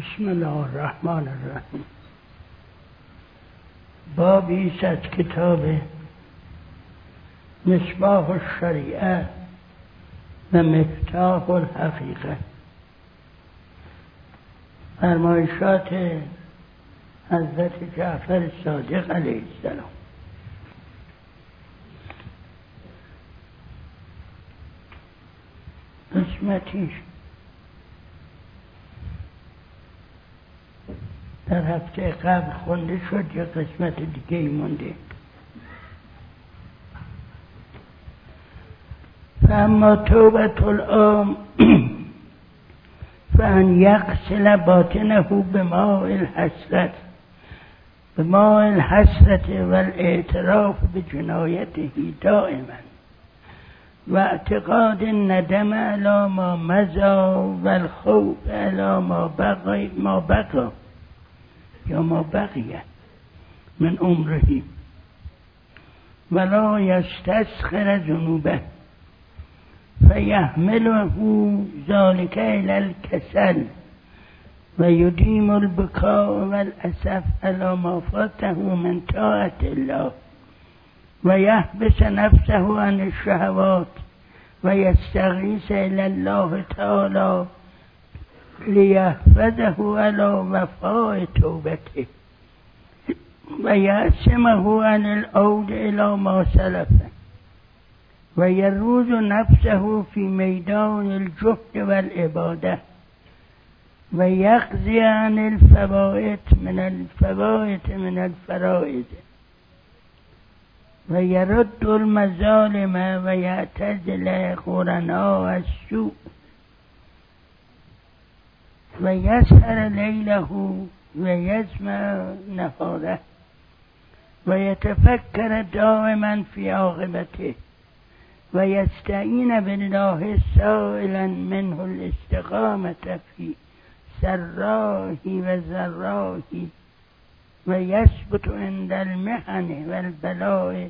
بسم الله الرحمن الرحیم. بابی از کتاب مصباح الشریعه و مفتاح الحقیقه. فرمایشات حضرت جعفر صادق علیه السلام. قسمتیش در هفته قبل خونده شد یا قسمت دیگه ای مونده. فاما توبت العام فان یقسل باطنه به ماء الحسرت به ماء الحسرت و الاعتراف به جنایته دائما. و اعتقاد ندم علی ما مزا و الخوف علی ما بقی ما یا ما بقیه من عمره ولا یستسخر ذنوبه فیحمله ذلك الى الكسل و یدیم البکاء و الاسف على ما فاته من طاعت الله و یحبس نفسه عن الشهوات و یستغیث الى الله تعالی ليحفظه على مفاء توبته. ويعصمه عن العود إلى ما سلف ويروز نفسه في ميدان الجهد والعبادة. ويقضي عن الفوائد من الفوائد من الفرائض. ويرد المظالم ويعتزل قرناء السوء. و یسهر لیله و یسمع نهاره و یتفکر دائما فی عاقبته و یستعین بالله سائلا منه الاستقامت فی سراهی و ذراهی و یثبت عند المحن و البلاء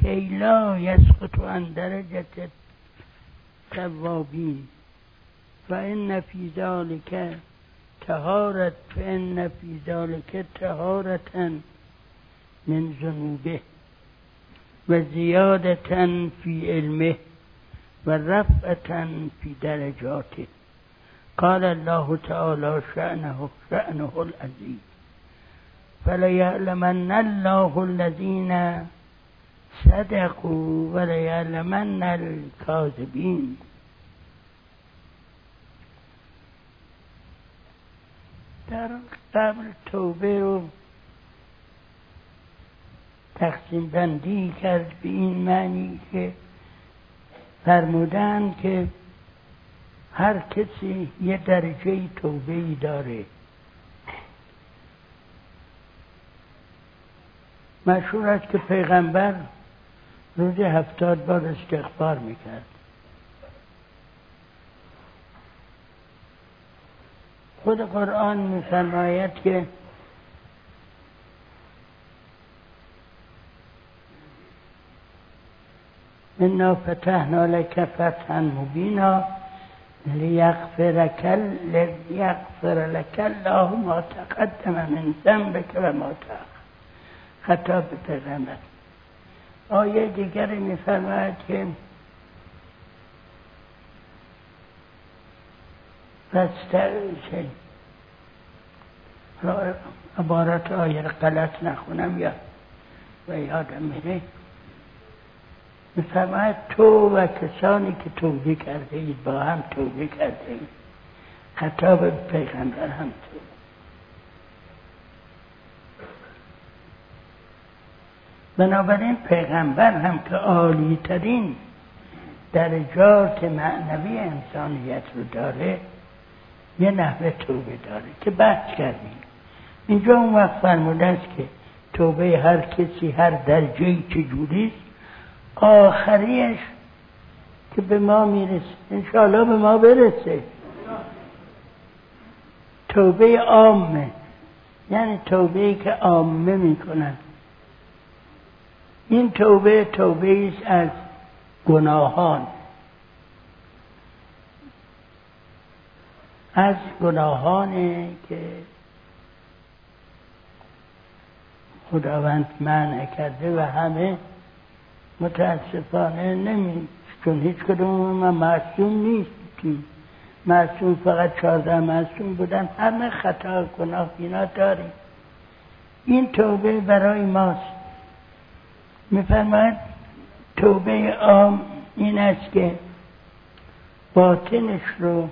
کی لا یسقط عن درجة التوابین. فإن في ذلك تهارت فإن في ذلك تهارة من ذنوبه و زیادتا فی علمه و رفعتا فی درجاته قال الله تعالى شأنه شأنه العزيز فليعلمن الله الذين صدقوا وليعلمن الكاذبين در قبل توبه رو تقسیم بندی کرد به این معنی که فرمودن که هر کسی یه درجه توبه ای داره. مشهور است که پیغمبر روز هفتاد بار استغفار می‌کرد. خود قرآن میفرماید که انا فتحنا لك فتحا مبینا لیغفر لیغفر لك الله ما تقدم من ذنبك و ما تأخر خطاب پیغمبر. آیه دیگر میفرماید که فستعجل عبارت آیه غلط نخونم یا و یادم میره. میفرماید تو و کسانی که توبه کرده اید با هم توبه کرده اید. خطاب پیغمبر هم تو بنابراین پیغمبر هم که عالی ترین درجات معنوی انسانیت رو داره یه نحوه توبه داره که بحث کردیم. اینجا اون وقت فرموده است که توبه هر کسی هر درجه چجوریست آخریش که به ما می‌رسه. انشاءالله به ما برسه. توبه عامه. یعنی توبه که عامه می‌کنن. این توبه توبه است از گناهان. از گناهانی که خداوند منع کرده و همه متاسفانه نمی چون هیچ کدوم ما معصوم نیستیم معصوم فقط چهارده معصوم بودن. همه خطا گناه اینا داریم. این توبه برای ماست. میفرماید توبه عام این است که باطنش رو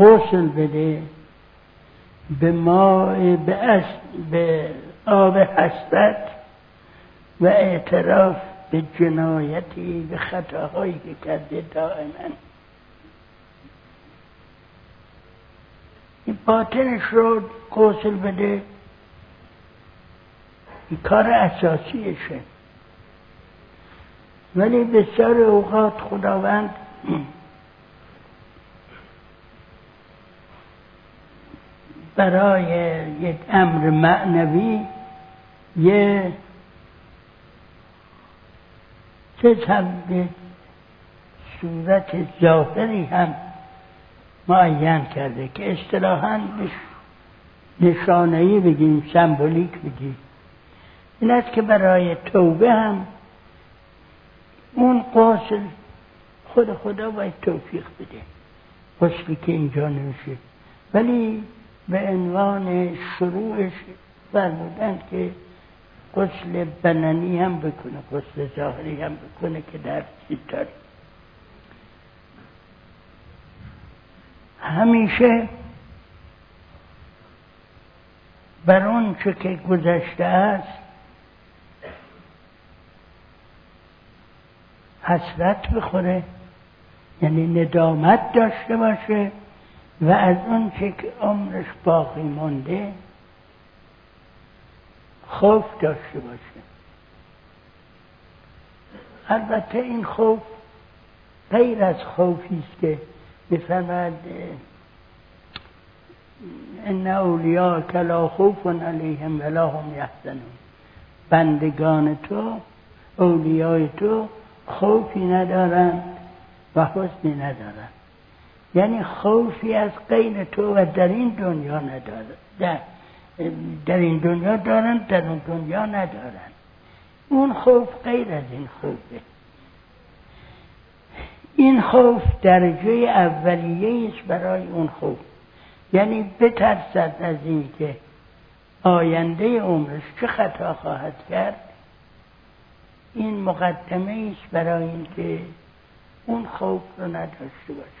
غسل بده به ماء به, به آب حسرت و اعتراف به جنایتی به خطاهایی که کرده دائما. این باطنش رو غسل بده. این کار اساسیشه. ولی بسیار اوقات خداوند برای یک امر معنوی یه چه به صورت ظاهری هم معین کرده که اصطلاحا نشانهی بگیم سمبولیک بگیم. این است که برای توبه هم اون قاصد خود خدا باید توفیق بده. غسلی که اینجا نمیشه ولی به عنوان شروعش فرمودن که غسل بنانی هم بکنه غسل ظاهری هم بکنه که در داره. همیشه بر اون چه که گذشته است حسرت بخوره یعنی ندامت داشته باشه. و از اون چه که عمرش باقی مونده خوف داشته باشه. البته این خوف غیر از خوفی است که بفرمد ان اولیاء کلا خوف علیهم ولا هم یحزنون. بندگان تو اولیای تو خوفی ندارند و حسنی ندارند. یعنی خوفی از غیر تو و در این دنیا ندارند در, در این دنیا دارند در اون دنیا ندارند اون خوف غیر از این خوفه. این خوف درجه اولیه است برای اون خوف. یعنی بترسد از اینکه آینده عمرش چه خطا خواهد کرد. این مقدمه است برای اینکه اون خوف رو نداشته باشه.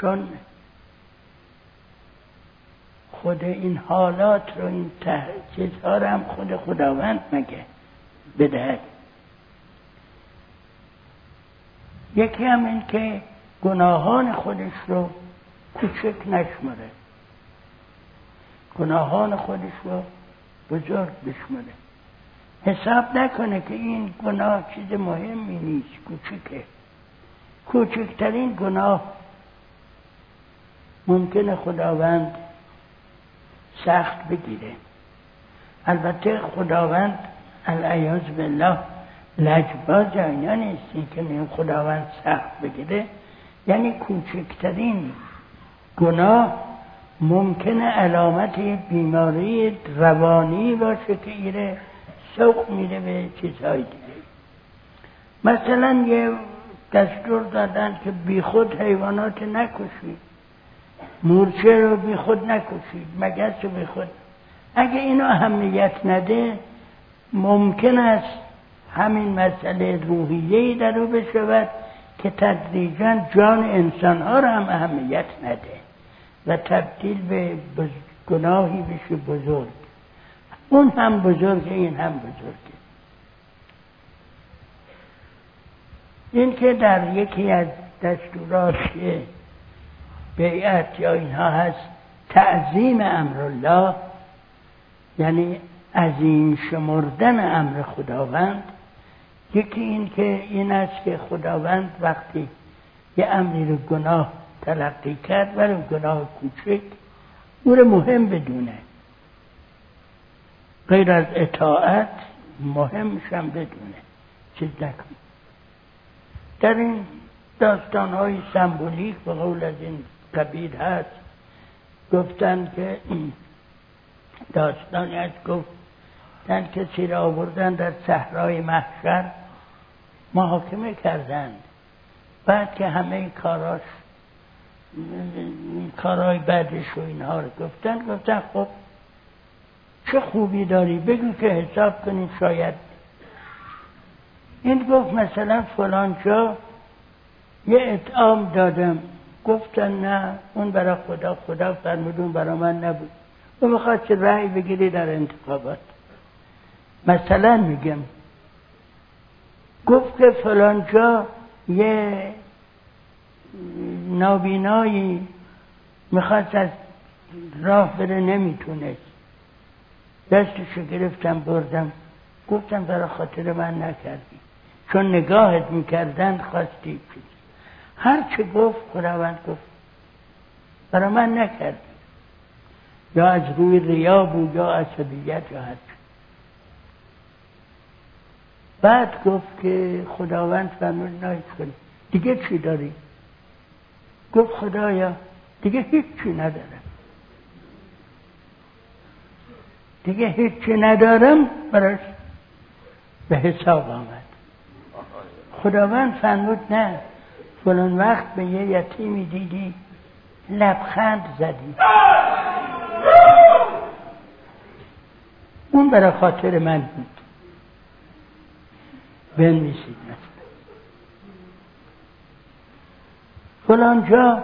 چون خود این حالات رو این چیزها رو هم خود خداوند مگه بدهد؟ یکی هم این که گناهان خودش رو کوچک نشمره گناهان خودش رو بزرگ بشمره حساب نکنه که این گناه چیز مهمی نیست کوچکه. کوچکترین گناه ممکنه خداوند سخت بگیره. البته خداوند العیاذ بالله لجباز اینا نیستی که می خداوند سخت بگیره. یعنی کوچکترین گناه ممکنه علامت بیماری روانی باشه که ایره سوق میره به چیزهای دیگه. مثلا یه دستور دادن که بیخود حیوانات نکشید. مورچه رو بیخود نکشید مگس رو بیخود اگه اینو اهمیت نده ممکن است همین مسئله روحیه در او بشود که تدریجا جان انسان ها رو هم اهمیت نده و تبدیل به گناهی بشه بزرگ. اون هم بزرگه این هم بزرگه این که در یکی از دستورات بیعت یا اینها هست تعظیم الله یعنی عظیم شمردن امر خداوند. یکی این که این است که خداوند وقتی یه امری رو گناه تلقی کرد ولی گناه کوچک او رو مهم بدونه. غیر از اطاعت مهمشم بدونه. چیز نکن در این داستان های سمبولیک به قول از این قبیل هست. گفتن که داستانی از گفتن کسی را آوردن در صحرای محشر محاکمه کردند. بعد که همه کاراش کارهای بعدش و اینها رو گفتن گفتن خب چه خوبی داری؟ بگو که حساب کنیم شاید. این گفت مثلا فلان جا یه اطعام دادم. گفتن نه اون برای خدا خدا فرمودون برای من نبود. و می‌خواد که رأی بگیری در انتخابات. مثلا میگم گفت که فلان جا یه نابینایی می‌خواست از راه بره نمی‌تونست. دستشو گرفتم بردم. گفتم برای خاطر من نکردی. چون نگاهت می‌کردن خواستی. هر چه گفت خداوند گفت. برای من نکردی یا از روی ریا بود یا عصبیت یا هر بعد گفت که خداوند فرمود نایت کنی. دیگه چی داری؟ گفت خدایا دیگه هیچی ندارم. دیگه هیچی ندارم براش به حساب آمد. خداوند فرمود نه. فلان وقت به یه یتیمی دیدی لبخند زدی. اون برای خاطر من بود. بنویسید مثلا جا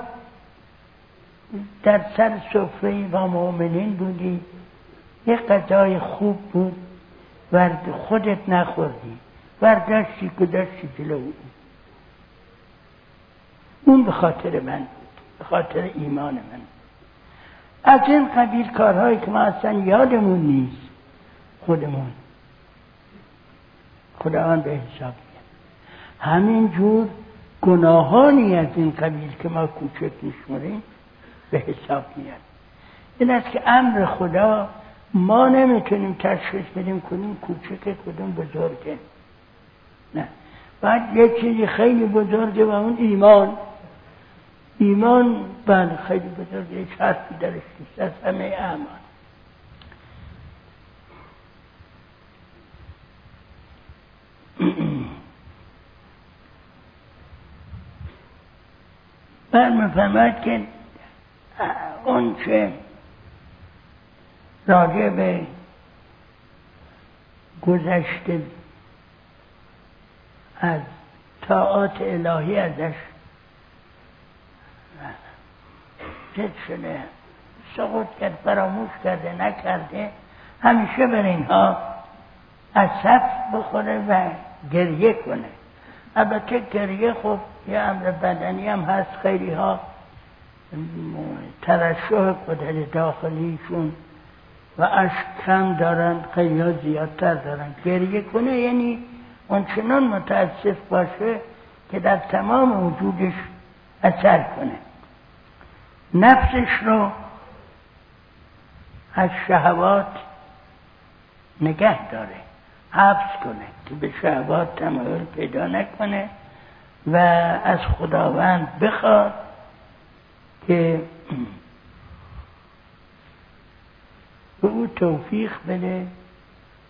در سر سفره و مؤمنین بودی. یه غذای خوب بود. ورد خودت نخوردی. ورداشتی گذاشتی جلو. او اون به خاطر من به خاطر ایمان من. از این قبیل کارهایی که ما اصلا یادمون نیست خودمون. خداوند به حساب میاد همین جور گناهانی از این قبیل که ما کوچک میشمریم به حساب میاد این است که امر خدا ما نمی‌تونیم تشخیص بدیم کنیم کوچک کدوم بزرگه. نه. بعد یه چیزی خیلی بزرگه و اون ایمان. ایمان بله خیلی بزرگه هیچ حرفی درش نیست. از همه اعمال. برمیفهمد که اون چه راجع به گذشته از طاعات الهی ازش زد شده سقوط کرد فراموش کرده نکرده همیشه بر اینها از بخوره و گریه کنه. البته گریه خب یه امر بدنی هم هست خیلی ها ترشح قدر داخلیشون و اشک کم دارن خیلی ها زیادتر دارن. گریه کنه یعنی اون چنان متاسف باشه که در تمام وجودش اثر کنه. نفسش رو از شهوات نگه داره حبس کنه که به شهوات تمایل پیدا نکنه و از خداوند بخواد که به او توفیق بده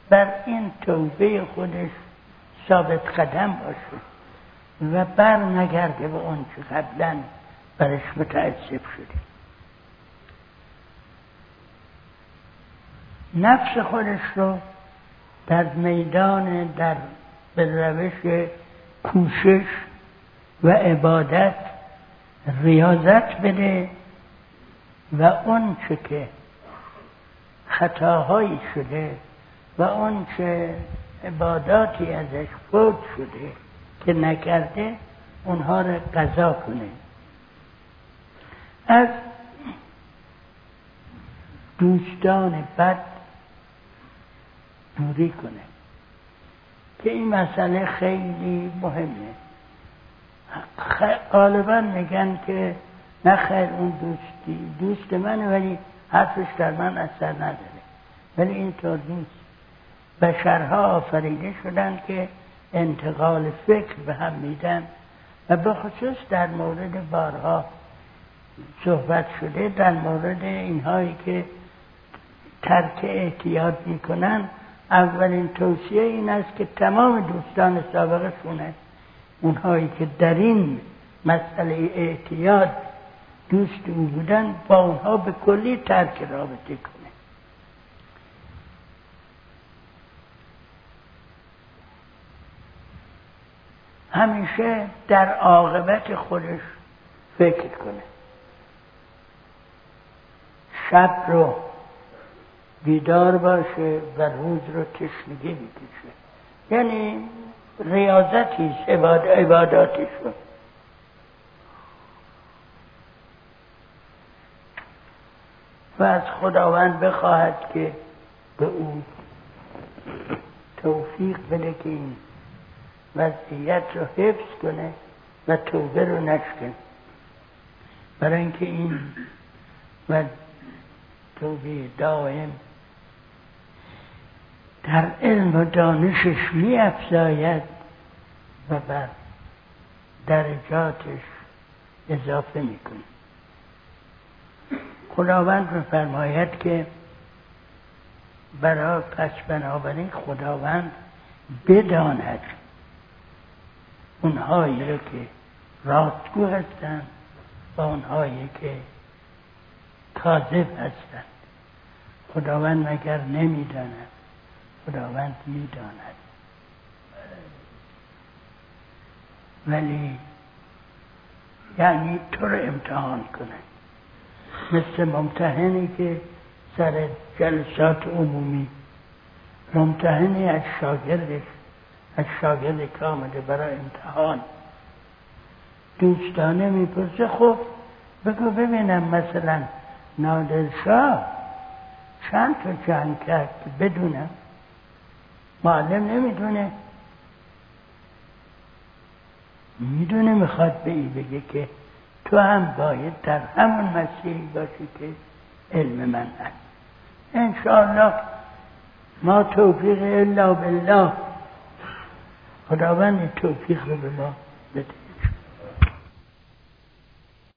بر این توبه خودش ثابت قدم باشه و بر نگرده به اون چه قبلا برش متعذب شده نفس خودش رو در میدان در به روش کوشش و عبادت ریاضت بده و اون چه که خطاهایی شده و اون چه عباداتی ازش فوت شده که نکرده اونها را قضا کنه. از دوستان بد دوری کنه. که این مسئله خیلی مهمه. غالبا میگن که نه خیر اون دوستی. دوست منه ولی حرفش در من اثر نداره. ولی اینطور نیست. بشرها آفریده شدن که انتقال فکر به هم میدن. و به خصوص در مورد بارها صحبت شده در مورد اینهایی که ترک احتیاط می‌کنن اولین توصیه این است که تمام دوستان سابقشونه اونهایی که در این مسئله احتیاط دوست او بودن با اونها به کلی ترک رابطه کنه. همیشه در عاقبت خودش فکر کنه. شب رو بیدار باشه و روز رو تشنگی بکشه یعنی ریاضتی عباداتش رو و از خداوند بخواهد که به او توفیق بده که این وضعیت رو حفظ کنه و توبه رو نشکنه. برای اینکه این و توبه دائم. در علم و دانشش می افزاید و بر درجاتش اضافه می‌کنه. خداوند میفرماید که برای پس بنابراین خداوند بداند اونهایی رو که راستگو هستند و اونهایی که کاذب هستند. خداوند مگر نمی‌داند؟ خداوند می‌داند. ولی یعنی تو رو امتحان کنه مثل ممتحنی که سر جلسات عمومی. ممتحنی از شاگردش از شاگرد که آمده برای امتحان. دوستانه می‌پرسه خب بگو ببینم مثلا نادر شاه چند تا جنگ کرد بدونم معلم نمی‌دونه. می‌دونه می‌خواد به ای بگه که تو هم باید در همون مسیحی باشی که علم من هست. انشاءالله ما توفیق الا بالله. خداوند توفیق رو به ما بده.